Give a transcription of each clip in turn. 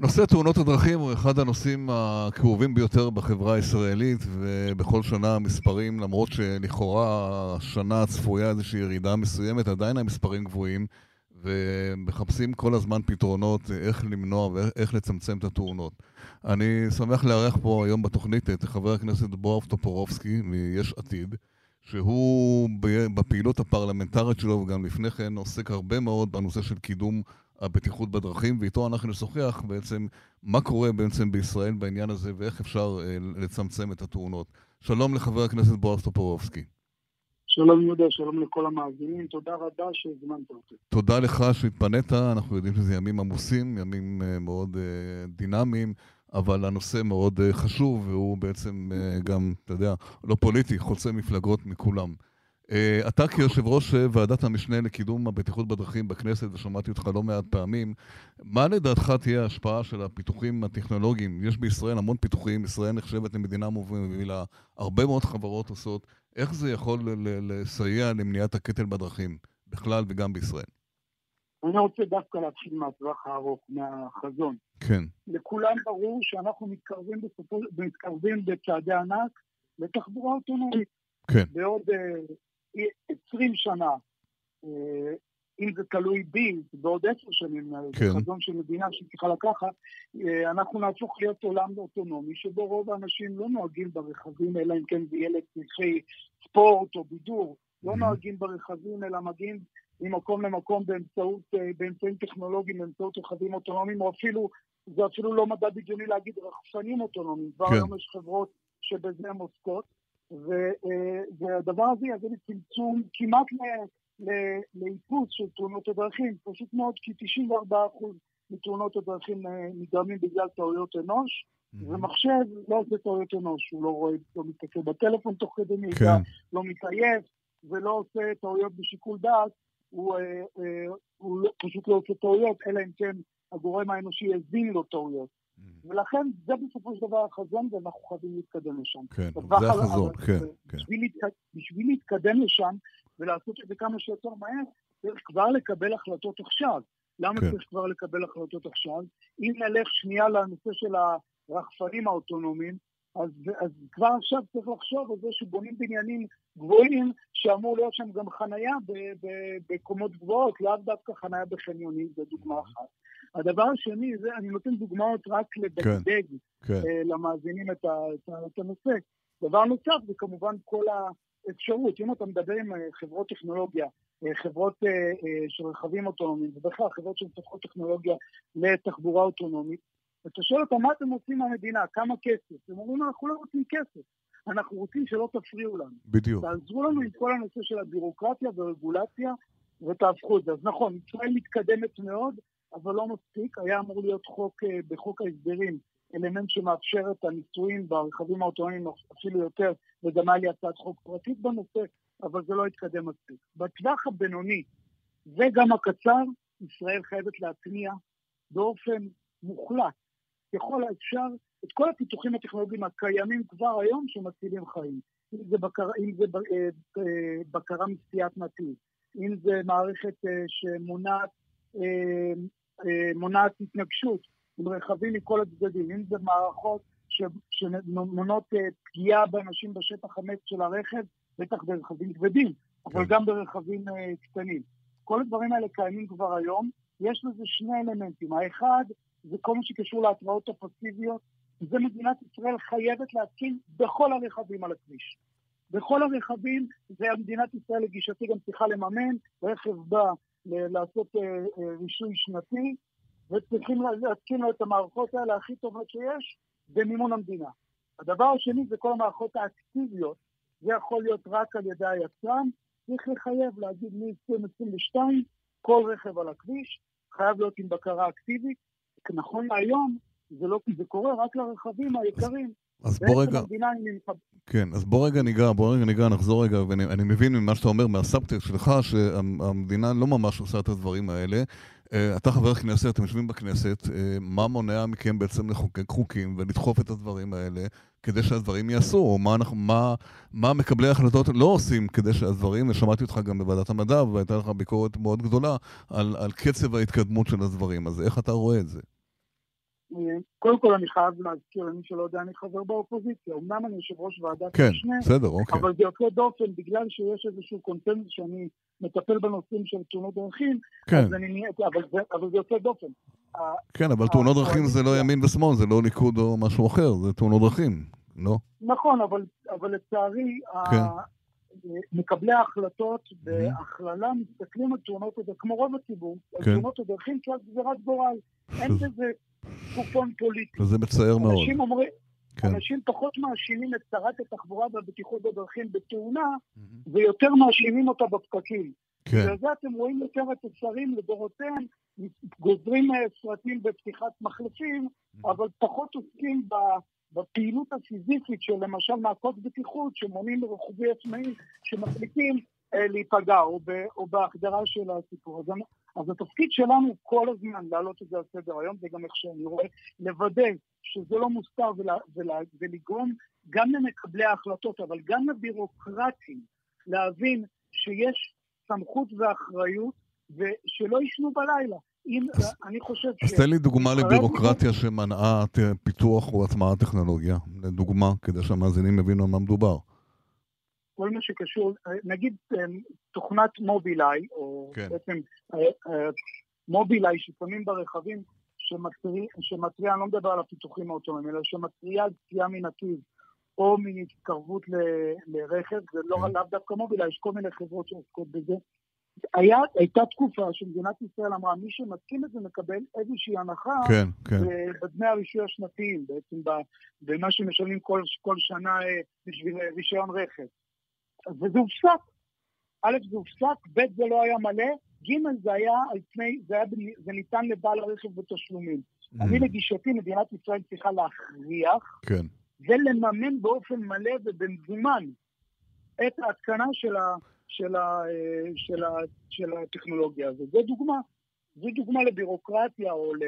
נושא תאונות הדרכים הוא אחד הנושאים הכאובים ביותר בחברה הישראלית, ובכל שנה המספרים, למרות שלכאורה השנה צפויה איזושהי ירידה מסוימת, עדיין המספרים גבוהים, ומחפשים כל הזמן פתרונות איך למנוע ואיך לצמצם את התאונות. אני שמח לארח פה היום בתוכנית את חבר הכנסת בועז טופורובסקי מיש עתיד, שהוא בפעילות הפרלמנטרית שלו וגם לפני כן עוסק הרבה מאוד בנושא של קידום הבטיחות בדרכים, ואיתו אנחנו נשוחח בעצם מה קורה בעצם בישראל בעניין הזה ואיך אפשר אה, לצמצם את התאונות. שלום לחבר הכנסת בועז טופורובסקי. שלום יהודה, שלום לכל המאזינים, תודה רבה שהזמנת אותי. תודה לך שהתפנית, אנחנו יודעים שזה ימים עמוסים, ימים אה, מאוד אה, דינמיים, אבל הנושא מאוד חשוב, והוא בעצם גם, אתה יודע, לא פוליטי, חוצה מפלגות מכולם. Uh, אתה כיושב ראש אה, ועדת המשנה לקידום הבטיחות בדרכים בכנסת, ושמעתי אותך לא מעט פעמים, מה לדעתך תהיה ההשפעה של הפיתוחים הטכנולוגיים? יש בישראל המון פיתוחים, ישראל נחשבת למדינה מובילה, הרבה מאוד חברות עושות, איך זה יכול לסייע למניעת הקטל בדרכים, בכלל וגם בישראל? אני רוצה דווקא להתחיל מהטווח הארוך, מהחזון. כן. לכולם ברור שאנחנו מתקרבים, בסופו, מתקרבים בצעדי ענק לתחבורה אוטונומית. כן. בעוד uh, 20 שנה, אה, אם זה תלוי בי, בעוד עשר שנים, אה, כן. חזון של מדינה שצריכה לקחת, אה, אנחנו נהפוך להיות עולם אוטונומי, שבו רוב האנשים לא נוהגים ברכבים, אלא אם כן זה ילד צרכי ספורט או בידור, לא mm-hmm. נוהגים ברכבים, אלא מגיעים ממקום למקום באמצעות, באמצעים טכנולוגיים, באמצעות רכבים אוטונומיים, או אפילו, זה אפילו לא מדע בדיוני להגיד רחפנים אוטונומיים, כבר כן. היום יש חברות שבזה הן עוסקות. והדבר הזה יביא לצמצום כמעט לאיפוס של תאונות הדרכים, פשוט מאוד כי 94% מתאונות הדרכים אה, נגרמים בגלל טעויות אנוש, ומחשב לא עושה טעויות אנוש, הוא לא רואה, לא מסתכל בטלפון תוך כדי נהיגה, כן. לא מתעייף ולא עושה טעויות בשיקול דעת, הוא, אה, אה, הוא לא, פשוט לא עושה טעויות, אלא אם כן הגורם האנושי יזין לו טעויות. ולכן זה בסופו של דבר החזון ואנחנו חייבים להתקדם לשם. כן, זה החזון, כן, כן. בשביל, בשביל להתקדם לשם ולעשות את זה כמה שיותר מהר, צריך כבר לקבל החלטות עכשיו. למה כן. צריך כבר לקבל החלטות עכשיו? אם נלך שנייה לנושא של הרחפנים האוטונומיים, אז, אז כבר עכשיו צריך לחשוב על זה שבונים בניינים גבוהים, שאמור להיות שם גם חנייה בקומות גבוהות, לאו דווקא חנייה בחניונים, זו דוגמה אחת. הדבר השני, זה, אני נותן דוגמאות רק לדגדג כן, כן. uh, למאזינים את, ה, את, ה, את הנושא. דבר נוסף זה כמובן כל האפשרות, אם אתה מדבר עם uh, חברות טכנולוגיה, uh, חברות uh, uh, של רכבים אוטונומיים, ובכלל חברות שמפתחות טכנולוגיה לתחבורה אוטונומית, אתה שואל אותם מה אתם רוצים מהמדינה, כמה כסף? הם אומרים אנחנו לא רוצים כסף, אנחנו רוצים שלא תפריעו לנו. בדיוק. תעזרו לנו עם כל הנושא של הבירוקרטיה והרגולציה ותהפכו את זה. אז נכון, ישראל מתקדמת מאוד, אבל לא מספיק. היה אמור להיות חוק, אה, בחוק ההסדרים, אלמנט שמאפשר את הניסויים ברכבים האוטונומיים אפילו יותר, וגם היה לי הצעת חוק פרטית בנושא, אבל זה לא התקדם מספיק. בטווח הבינוני וגם הקצר, ישראל חייבת להטמיע באופן מוחלט, ככל האפשר, את כל הפיתוחים הטכנולוגיים הקיימים כבר היום שמצילים חיים. אם זה, בקר, אם זה אה, אה, בקרה מסטיית נתיב, אם זה מערכת שמונעת אה, מונעת התנגשות עם רכבים מכל הצדדים, אם זה מערכות שמונעות פגיעה באנשים בשטח המת של הרכב, בטח ברכבים כבדים, אבל כן. גם ברכבים קטנים. כל הדברים האלה קיימים כבר היום, יש לזה שני אלמנטים. האחד, זה כל מה שקשור להתראות הפסיביות, זה מדינת ישראל חייבת להתקין בכל הרכבים על הכביש. בכל הרכבים, זה מדינת ישראל לגישתי גם צריכה לממן, רכב בא לעשות אה, אה, רישוי שנתי, וצריכים להתקין לו את המערכות האלה הכי טובות שיש במימון המדינה. הדבר השני זה כל המערכות האקטיביות, זה יכול להיות רק על ידי היצרן, צריך לחייב להגיד מ-2022 כל רכב על הכביש חייב להיות עם בקרה אקטיבית, נכון להיום זה לא, זה קורה רק לרכבים היקרים. אז בוא רגע... כן, אז בוא רגע ניגע, בוא רגע ניגע, נחזור רגע, ואני מבין ממה שאתה אומר, מהסאבטקסט שלך, שהמדינה לא ממש עושה את הדברים האלה. אה, אתה חבר כנסת, אתם יושבים בכנסת, אה, מה מונע מכם בעצם לחוקק חוקים ולדחוף את הדברים האלה כדי שהדברים ייעשו? או מה, מה, מה מקבלי ההחלטות לא עושים כדי שהדברים, ושמעתי אותך גם בוועדת המדע, והייתה לך ביקורת מאוד גדולה על, על קצב ההתקדמות של הדברים, אז איך אתה רואה את זה? קודם כל אני חייב להזכיר למי שלא יודע, אני חבר באופוזיציה. אמנם אני יושב ראש ועדת כן, משנה, בסדר, אוקיי. אבל זה יוצא דופן בגלל שיש איזשהו קונצנזוס שאני מטפל בנושאים של תאונות דרכים, כן. אז אני נהייתי, אבל, אבל זה יוצא דופן. כן, אבל תאונות דרכים זה לא ימין ושמאל, זה לא ליכוד או משהו אחר, זה תאונות דרכים, לא? נכון, אבל, אבל לצערי, כן. מקבלי ההחלטות בהכללה מסתכלים על תאונות הדרכים, כמו רוב הציבור, על כן. תאונות הדרכים כעל גזירת גורל. אין בזה קופון פוליטי. וזה מצער מאוד. אנשים אומרים... כן. אנשים פחות מאשימים את שרת התחבורה והבטיחות בדרכים בתאונה, mm-hmm. ויותר מאשימים אותה בפקקים. כן. בגלל זה אתם רואים יותר את השרים לדורותיהם, גוזרים אה, סרטים בפתיחת מחלפים, mm-hmm. אבל פחות עוסקים בפעילות הפיזיפית של למשל מעקות בטיחות שמונעים מרחובי עצמאי שמחליטים אה, להיפגע, או, ב, או בהחדרה של הסיפור. אז, אז התפקיד שלנו כל הזמן להעלות את זה על סדר היום, זה גם איך שאני רואה, לוודא שזה לא מוסתר ולה, ולה, ולגרום גם למקבלי ההחלטות, אבל גם לבירוקרטים, להבין שיש סמכות ואחריות, ושלא יישנו בלילה. אם, אז, אני חושב ש... אז תן לי דוגמה לבירוקרטיה שמנעה פיתוח או הטמעת טכנולוגיה. לדוגמה, כדי שהמאזינים יבינו על מה מדובר. כל מה שקשור, נגיד תוכנת מובילאיי, או כן. בעצם מובילאיי ששמים ברכבים, שמתריע, אני לא מדבר על הפיתוחים האוטומיים, אלא שמתריע על פציעה מנתיב או מהתקרבות ל, לרכב, זה לא כן. לאו דווקא מובילאיי, יש כל מיני חברות שעוסקות בזה. היה, הייתה תקופה שמדינת ישראל אמרה, מי שמתקין את זה מקבל איזושהי הנחה כן, כן. בדמי הרישוי השנתיים, בעצם במה שמשלמים כל, כל שנה אה, בשביל רישיון רכב. וזה הופסק. א', זה הופסק, ב', זה לא היה מלא, ג', זה היה על פני, זה, היה, זה ניתן לבעל הרכב בתשלומים. Mm. אני לגישתי, מדינת ישראל צריכה להכריח, כן. ולממן באופן מלא ובמזומן את ההתקנה של, ה, של, ה, של, ה, של הטכנולוגיה הזאת. זו דוגמה. זו דוגמה לבירוקרטיה או, ל,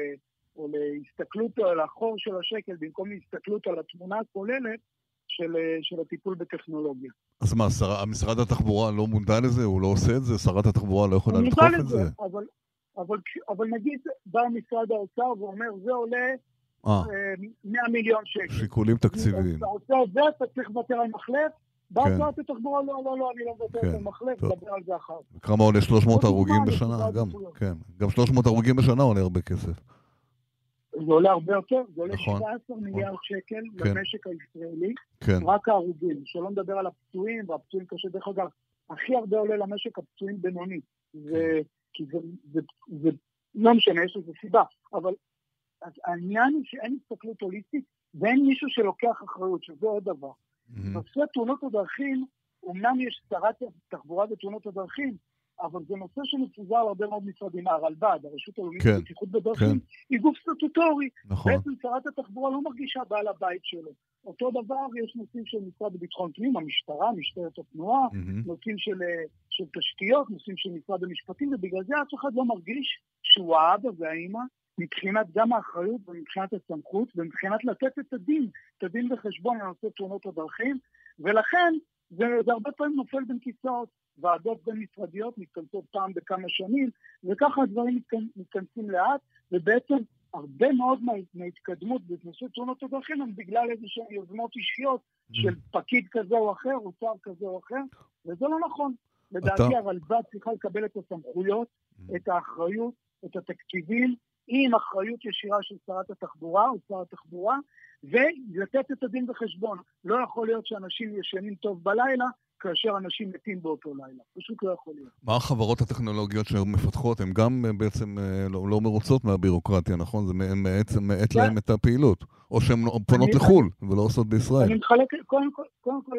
או להסתכלות על החור של השקל במקום להסתכלות על התמונה הכוללת של, של הטיפול בטכנולוגיה. אז מה, שר, משרד התחבורה לא מודע לזה? הוא לא עושה את זה? שרת התחבורה לא יכולה לדחוף את זה? אבל, אבל, אבל נגיד בא משרד האוצר ואומר, זה עולה אה, 100 אה, מיליון שקל. שיקולים תקציביים. אתה עושה את זה, אתה צריך לוותר על מחלף, בא כן. שרת התחבורה, לא, לא, לא, אני לא מוותר כן. על מחלף, נדבר על זה אחר כמה עולה 300 הרוגים בשנה? גם, כן. גם 300 הרוגים בשנה עולה הרבה כסף. זה עולה הרבה יותר, זה עולה נכון. 17 מיליארד שקל כן. למשק הישראלי, כן. רק ההרוגים, שלא נדבר על הפצועים, והפצועים קשה, דרך אגב, הכי הרבה עולה למשק הפצועים בינוני, זה, כי זה, זה, זה, לא משנה, יש לזה סיבה, אבל העניין הוא שאין הסתכלות הוליסטית ואין מישהו שלוקח אחריות, שזה עוד דבר. Mm-hmm. נושא תאונות הדרכים, אמנם יש שרת תחבורה ותאונות הדרכים, אבל זה נושא שמפוזר על הרבה מאוד משרדים. הרלב"ד, הרשות הלאומית כן, לבטיחות בדרכים, כן. היא גוף סטטוטורי. נכון. בעצם שרת התחבורה לא מרגישה בעל הבית שלו. אותו דבר יש נושאים של משרד לביטחון פנים, המשטרה, משטרת התנועה, mm-hmm. נושאים של, אה, של תשתיות, נושאים של משרד המשפטים, ובגלל זה אף אחד לא מרגיש שהוא האבא והאימא מבחינת גם האחריות ומבחינת הסמכות ומבחינת לתת את הדין, את הדין וחשבון לנושא תאונות הדרכים, ולכן זה, זה הרבה פעמים נופל בין כיסאות. ועדות בין-משרדיות מתכנסות פעם בכמה שנים, וככה הדברים מתכנסים לאט, ובעצם הרבה מאוד מההתקדמות בנושא תאונות הדרכים הם בגלל איזה שהן יוזמות אישיות mm. של פקיד כזה או אחר, או שר כזה או אחר, וזה לא נכון. לדעתי הרלב"ד צריכה לקבל את הסמכויות, mm. את האחריות, את התקציבים, עם אחריות ישירה של שרת התחבורה או שר התחבורה, ולתת את הדין וחשבון. לא יכול להיות שאנשים ישנים טוב בלילה כאשר אנשים מתים באותו לילה. פשוט לא יכול להיות. מה החברות הטכנולוגיות שמפתחות? הן גם אה, בעצם אה, לא, לא מרוצות מהבירוקרטיה, נכון? זה בעצם מאט להם את הפעילות. או שהן פונות לחו"ל ולא עושות בישראל. אני מחלק, קודם כל, קודם כל,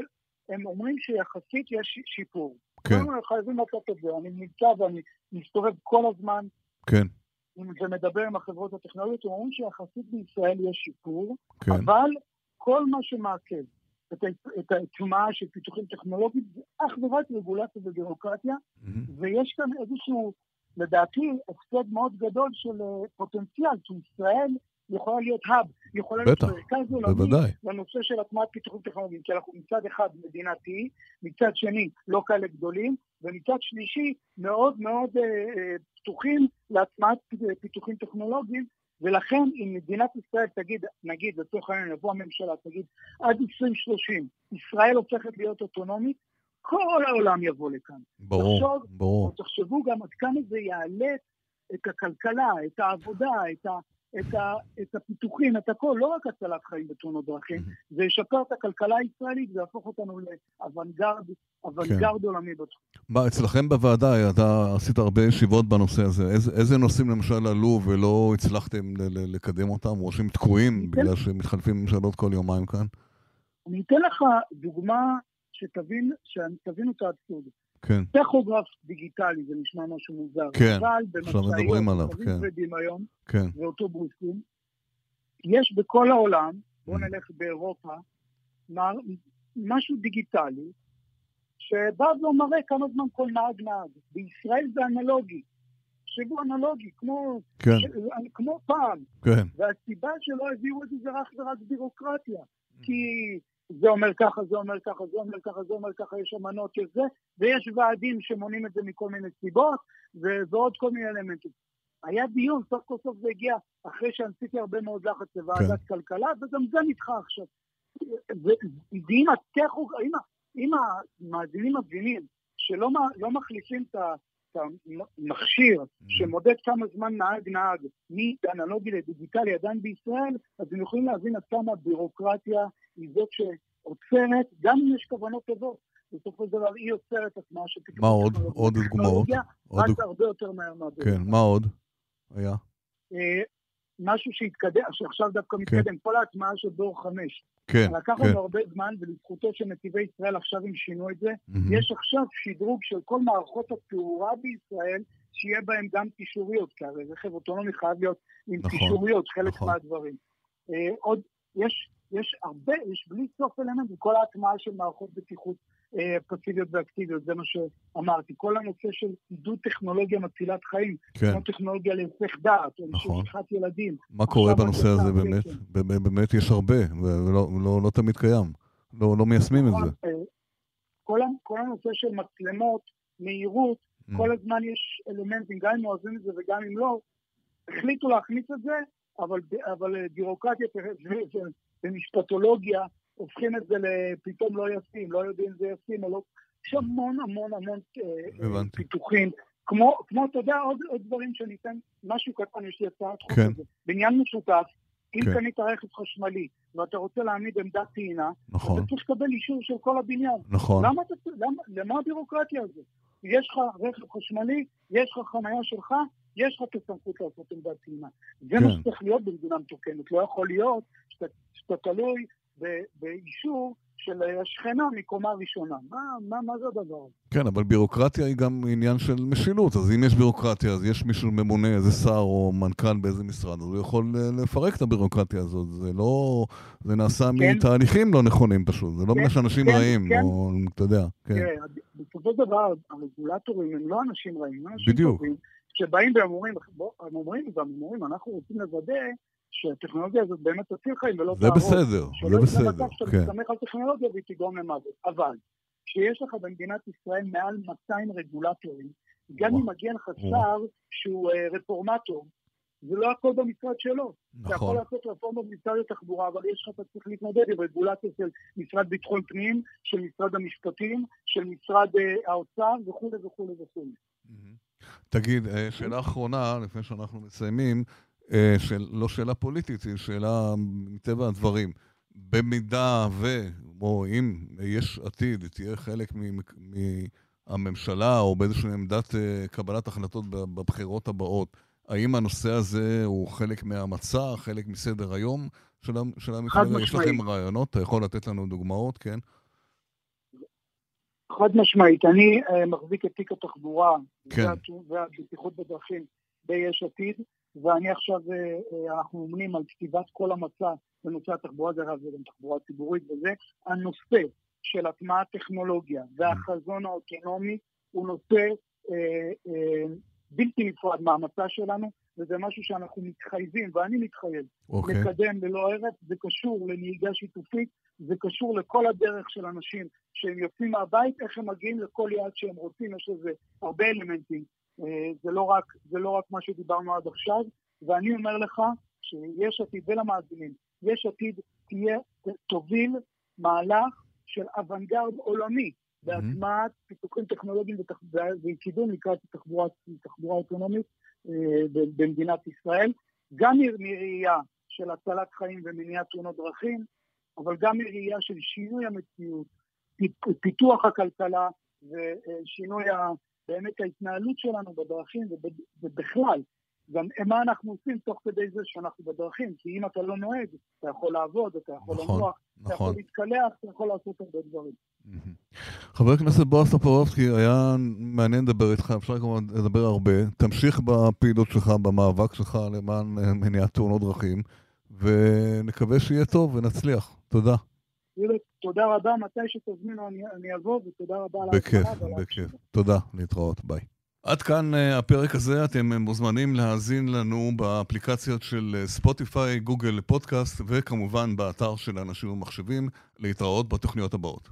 הם אומרים שיחסית יש שיפור. כן. חייבים לעשות את זה. אני נמצא ואני מסתובב כל הזמן. כן. ומדבר עם החברות הטכנולוגיות, הם אומרים שיחסית בישראל יש שיפור, כן. אבל כל מה שמעכב את ההטמעה של פיתוחים טכנולוגיים, זה אך ורק רגולציה ובירוקרטיה, mm-hmm. ויש כאן איזשהו, לדעתי, הפסד מאוד גדול של אה, פוטנציאל, כי ישראל יכולה להיות האב, יכולה להיות מרכז עולמי לנושא של הטמעת פיתוחים טכנולוגיים, כי אנחנו מצד אחד מדינתי, מצד שני לא כאלה גדולים, ומצד שלישי מאוד מאוד אה, אה, פתוחים להטמעת פיתוחים טכנולוגיים, ולכן אם מדינת ישראל תגיד, נגיד לצורך העניין יבוא הממשלה, תגיד עד 2030 ישראל הופכת להיות אוטונומית, כל העולם יבוא לכאן. ברור, תחשוב, ברור. תחשבו גם עד כמה זה יעלה את הכלכלה, את העבודה, את, ה, את, ה, את הפיתוחים, את הכל, לא רק הצלת חיים בתאונות דרכים, זה ישפר את הכלכלה הישראלית ויהפוך אותנו לאוונגרד אוונגרד כן. עולמי בתחום. מה, אצלכם בוועדה, אתה עשית הרבה ישיבות בנושא הזה, איזה, איזה נושאים למשל עלו ולא הצלחתם ל- ל- לקדם אותם, או שהם תקועים כן. בגלל שמתחלפים ממשלות כל יומיים כאן? אני אתן לך דוגמה שתבין, שתבינו את האבסורד. כן, טכוגרף דיגיטלי זה נשמע משהו מוזר, כן, אבל עכשיו מדברים עליו, כן. כבדים היום, כן, ואוטובוסים, יש בכל העולם, בואו Mm. נלך באירופה, משהו דיגיטלי, שבא ומראה כמה זמן כל נהג נהג. בישראל זה אנלוגי. תחשבו אנלוגי, כמו, כן, ש... כמו פעם. כן, והסיבה שלא הביאו את זה זה אך ורק בירוקרטיה. כי זה אומר ככה, זה אומר ככה, זה אומר ככה, זה אומר ככה, יש אמנות של זה, ויש ועדים שמונים את זה מכל מיני סיבות, ו- ועוד כל מיני אלמנטים. היה דיון, סוף כל סוף זה הגיע אחרי שעשיתי הרבה מאוד לחץ לוועדת כן. כלכלה, וגם זה נדחה עכשיו. ואם הטכו, אם, המאזינים מבינים שלא לא מחליפים את ה... המכשיר שמודד כמה זמן נהג נהג מאנלוגי לדיגיטלי עדיין בישראל, אז הם יכולים להבין עד כמה הבירוקרטיה היא זאת שעוצרת, גם אם יש כוונות טובות. בסופו של דבר היא עוצרת עצמה שתקרא מה עוד? עוד דוגמאות? עוד דוג- הרבה יותר מהר מהבירוקרטיה. כן, מה עוד היה? אה, משהו שהתקדם, שעכשיו דווקא מתקדם, כל ההטמעה של דור חמש. כן, לקח כן. לנו הרבה זמן, ולזכותו של נתיבי ישראל עכשיו הם שינו את זה. יש עכשיו שדרוג של כל מערכות התאורה בישראל, שיהיה בהן גם קישוריות, כי הרי רכב אוטונומי חייב להיות עם נכון, קישוריות, חלק נכון. מהדברים. אה, עוד, יש, יש הרבה, יש בלי סוף אלמנט, וכל ההטמעה של מערכות בטיחות אה, פסיביות ואקטיביות, זה מה שאמרתי. כל הנושא של עידוד טכנולוגיה מצילת חיים, כן, כמו טכנולוגיה להיסח דעת, או נכון. לשכחת ילדים. מה קורה בנושא הזה באמת? התקן. באמת- באמת יש הרבה, ולא לא- לא תמיד קיים. לא לא מיישמים את זה. אה, כל, כל הנושא של מצלמות, מהירות, Mm. כל הזמן יש אלמנטים, גם אם אוהבים את זה וגם אם לא, החליטו להכניס את זה, אבל, אבל אה, בירוקרטיה ומשפטולוגיה הופכים את זה לפתאום לא ישים, לא יודעים אם זה ישים או לא. יש המון המון המון אה, הבנתי. פיתוחים. כמו, כמו, אתה יודע, עוד, עוד דברים שאני אתן, משהו קטן, יש לי הצעת חוק כן. כזה. בניין משותף, אם כן. קנית רכב חשמלי ואתה רוצה להעמיד עמדת טעינה, נכון, אתה צריך לקבל אישור של כל הבניין. נכון. למה למה, למה הבירוקרטיה הזאת? יש לך רכב חשמלי, יש לך חניה שלך, יש לך את הסמכות לעשות עמדת טעינה. זה כן. מה שצריך להיות במדינה מתוקנת. לא יכול להיות שאתה, שאתה תלוי באישור של השכנה מקומה ראשונה. מה, מה, מה זה הדבר הזה? כן, אבל בירוקרטיה היא גם עניין של משילות, אז אם יש בירוקרטיה, אז יש מישהו ממונה, איזה שר או מנכ"ל באיזה משרד, אז הוא יכול אה, לפרק את הבירוקרטיה הזאת. זה לא... זה נעשה כן. מתהליכים לא נכונים פשוט, זה לא כן, בגלל שאנשים כן, רעים, כן. או אתה יודע, כן. תראה, בסופו של דבר הרגולטורים הם לא אנשים רעים, הם אנשים בדיוק. טובים, שבאים והם אומרים, בוא, הם אומרים גם, אומרים, אנחנו רוצים לוודא שהטכנולוגיה הזאת באמת תציל חיים ולא זה תהרוג. בסדר, שלא זה יקרה בסדר, מצב שאתה כן. מסתמך על טכנולוגיה והיא תגרום למוות. אבל כשיש לך במדינת ישראל מעל 200 רגולטורים, גם. אם מגיע לך. שר שהוא אה, רפורמטור, זה לא הכל במשרד שלו. אתה יכול נכון, לעשות רפורמה במשרד התחבורה, אבל יש לך, אתה צריך להתמודד עם רגולציה של משרד ביטחון פנים, של משרד המשפטים, של משרד אה, האוצר וכולי וכולי וכולי. תגיד, אה, שאלה אחרונה, לפני שאנחנו מסיימים, אה, של, לא שאלה פוליטית, היא שאלה מטבע הדברים. במידה ו, או אם יש עתיד, תהיה חלק מהממשלה או באיזושהי עמדת אה, קבלת החלטות בבחירות הבאות, האם הנושא הזה הוא חלק מהמצע, חלק מסדר היום של, המפלגה? יש. לכם רעיונות? אתה יכול לתת לנו דוגמאות, כן? חד משמעית, אני אה, מחזיק את תיק התחבורה כן. והבטיחות בדרכים ביש עתיד, ואני עכשיו, אה, אנחנו אומנים על כתיבת כל המצע בנושא התחבורה, אגב, זה גם תחבורה ציבורית וזה, הנושא של הטמעת טכנולוגיה והחזון האוטונומי הוא נושא אה, אה, בלתי נפרד מהמצע שלנו, וזה משהו שאנחנו מתחייבים, ואני מתחייב, אוקיי. לקדם ללא הרף, זה קשור לנהיגה שיתופית, זה קשור לכל הדרך של אנשים שהם יוצאים מהבית, איך הם מגיעים לכל יעד שהם רוצים, יש לזה הרבה אלמנטים. אה, זה לא רק, זה לא רק מה שדיברנו עד עכשיו, ואני אומר לך שיש עתיד ולמאזינים, יש עתיד תהיה, תוביל מהלך של אוונגרד עולמי בהטמעת פיתוחים טכנולוגיים וקידום לקראת תחבורה, תחבורה אוטונומית אה, במדינת ישראל, גם מראייה של הצלת חיים ומניעת תאונות דרכים, אבל גם מראייה של שינוי המציאות, פיתוח הכלכלה ושינוי באמת ההתנהלות שלנו בדרכים ובכלל, גם מה אנחנו עושים תוך כדי זה שאנחנו בדרכים, כי אם אתה לא נוהג, אתה יכול לעבוד, אתה יכול נכון, לנוח, נכון. אתה יכול נכון. להתקלח, אתה יכול לעשות הרבה דברים. חבר הכנסת בועז טופורובסקי, היה מעניין לדבר איתך, אפשר כמובן לדבר הרבה. תמשיך בפעילות שלך, במאבק שלך למען מניעת תאונות דרכים, ונקווה שיהיה טוב ונצליח. תודה. תודה רבה, מתי שתזמינו אני אבוא, ותודה רבה על ההזמנה. בכיף, בכיף. תודה, להתראות, ביי. עד כאן uh, הפרק הזה, אתם מוזמנים להאזין לנו באפליקציות של ספוטיפיי, גוגל פודקאסט וכמובן באתר של אנשים ומחשבים להתראות בתוכניות הבאות.